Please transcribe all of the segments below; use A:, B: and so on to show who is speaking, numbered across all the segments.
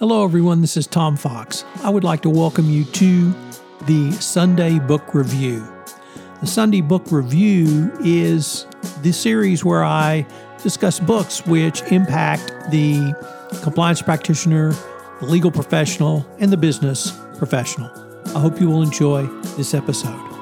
A: Hello, everyone. This is Tom Fox. I would like to welcome you to the Sunday Book Review. The Sunday Book Review is the series where I discuss books which impact the compliance practitioner, the legal professional, and the business professional. I hope you will enjoy this episode.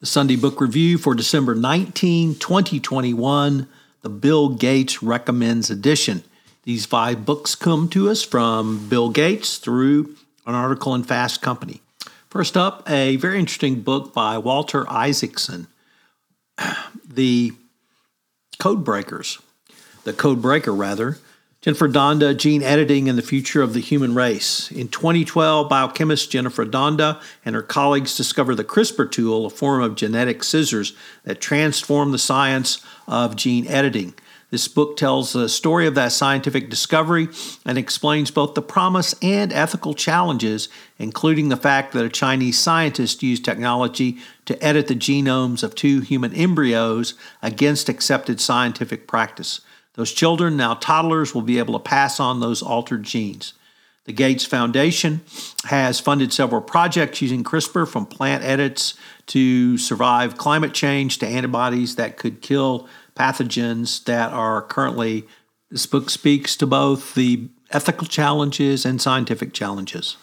A: The Sunday Book Review for December 19, 2021, the Bill Gates Recommends edition. These five books come to us from Bill Gates through an article in Fast Company. First up, a very interesting book by Walter Isaacson, The Code Breakers, The Code Breaker, rather, Jennifer Doudna, Gene Editing and the Future of the Human Race. In 2012, biochemist Jennifer Doudna and her colleagues discovered the CRISPR tool, a form of genetic scissors that transformed the science of gene editing. This book tells the story of that scientific discovery and explains both the promise and ethical challenges, including the fact that a Chinese scientist used technology to edit the genomes of two human embryos against accepted scientific practice. Those children, now toddlers, will be able to pass on those altered genes. The Gates Foundation has funded several projects using CRISPR from plant edits to survive climate change to antibodies that could kill pathogens that are currently. This book speaks to both the ethical challenges and scientific challenges.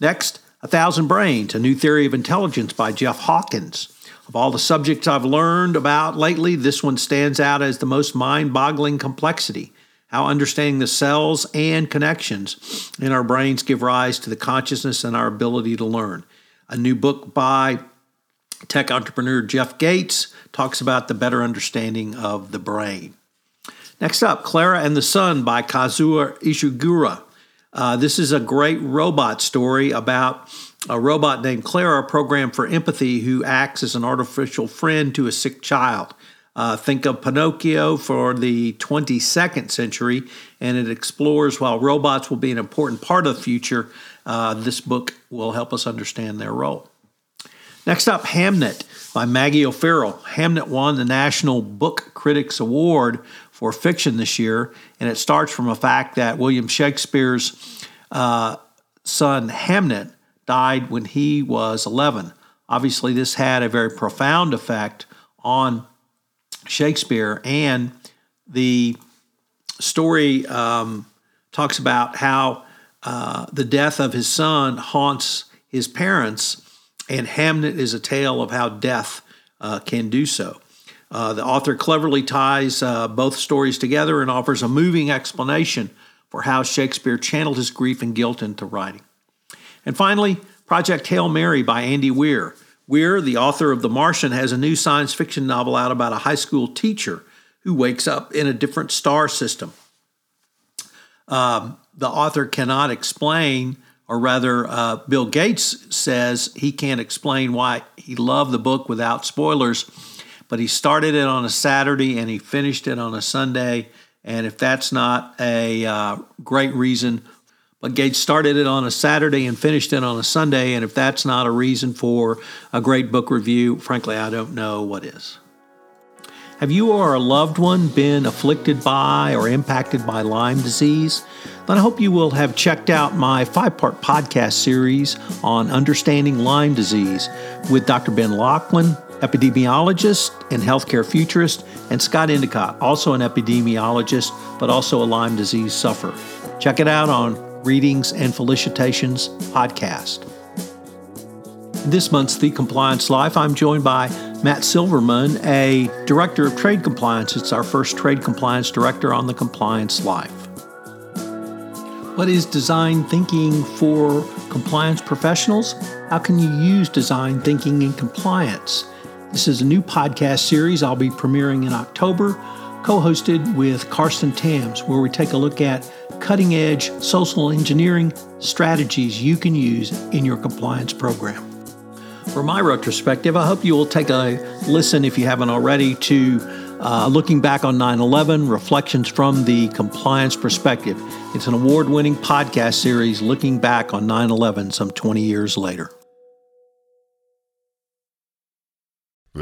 A: Next, A Thousand Brains, a new theory of intelligence by Jeff Hawkins. Of all the subjects I've learned about lately, this one stands out as the most mind boggling complexity. How understanding the cells and connections in our brains give rise to the consciousness and our ability to learn. A new book by tech entrepreneur Jeff Gates talks about the better understanding of the brain. Next up, Clara and the Sun by Kazuo Ishiguro. Uh, this is a great robot story about a robot named Clara programmed for empathy who acts as an artificial friend to a sick child. Uh, think of Pinocchio for the 22nd century, and it explores while robots will be an important part of the future, uh, this book will help us understand their role. Next up, Hamnet by Maggie O'Farrell. Hamnet won the National Book Critics Award for fiction this year, and it starts from a fact that William Shakespeare's uh, son Hamnet died when he was 11. Obviously, this had a very profound effect on Shakespeare, and the story um, talks about how uh, the death of his son haunts his parents, and Hamnet is a tale of how death uh, can do so. Uh, the author cleverly ties uh, both stories together and offers a moving explanation for how Shakespeare channeled his grief and guilt into writing. And finally, Project Hail Mary by Andy Weir. Weir, the author of The Martian, has a new science fiction novel out about a high school teacher who wakes up in a different star system. Um, the author cannot explain, or rather, uh, Bill Gates says he can't explain why he loved the book without spoilers, but he started it on a Saturday and he finished it on a Sunday. And if that's not a uh, great reason but Gates started it on a Saturday and finished it on a Sunday. And if that's not a reason for a great book review, frankly, I don't know what is. Have you or a loved one been afflicted by or impacted by Lyme disease? Then I hope you will have checked out my five part podcast series on understanding Lyme disease with Dr. Ben Lachlan, epidemiologist and healthcare futurist, and Scott Endicott, also an epidemiologist, but also a Lyme disease sufferer. Check it out on Readings and Felicitations podcast. This month's The Compliance Life, I'm joined by Matt Silverman, a Director of Trade Compliance. It's our first Trade Compliance Director on The Compliance Life. What is design thinking for compliance professionals? How can you use design thinking in compliance? This is a new podcast series I'll be premiering in October, co hosted with Carsten Tams, where we take a look at cutting edge social engineering strategies you can use in your compliance program. For my retrospective, I hope you will take a listen, if you haven't already, to uh, looking back on 9 11, reflections from the compliance perspective. It's an award winning podcast series looking back on 9 11 some 20 years later.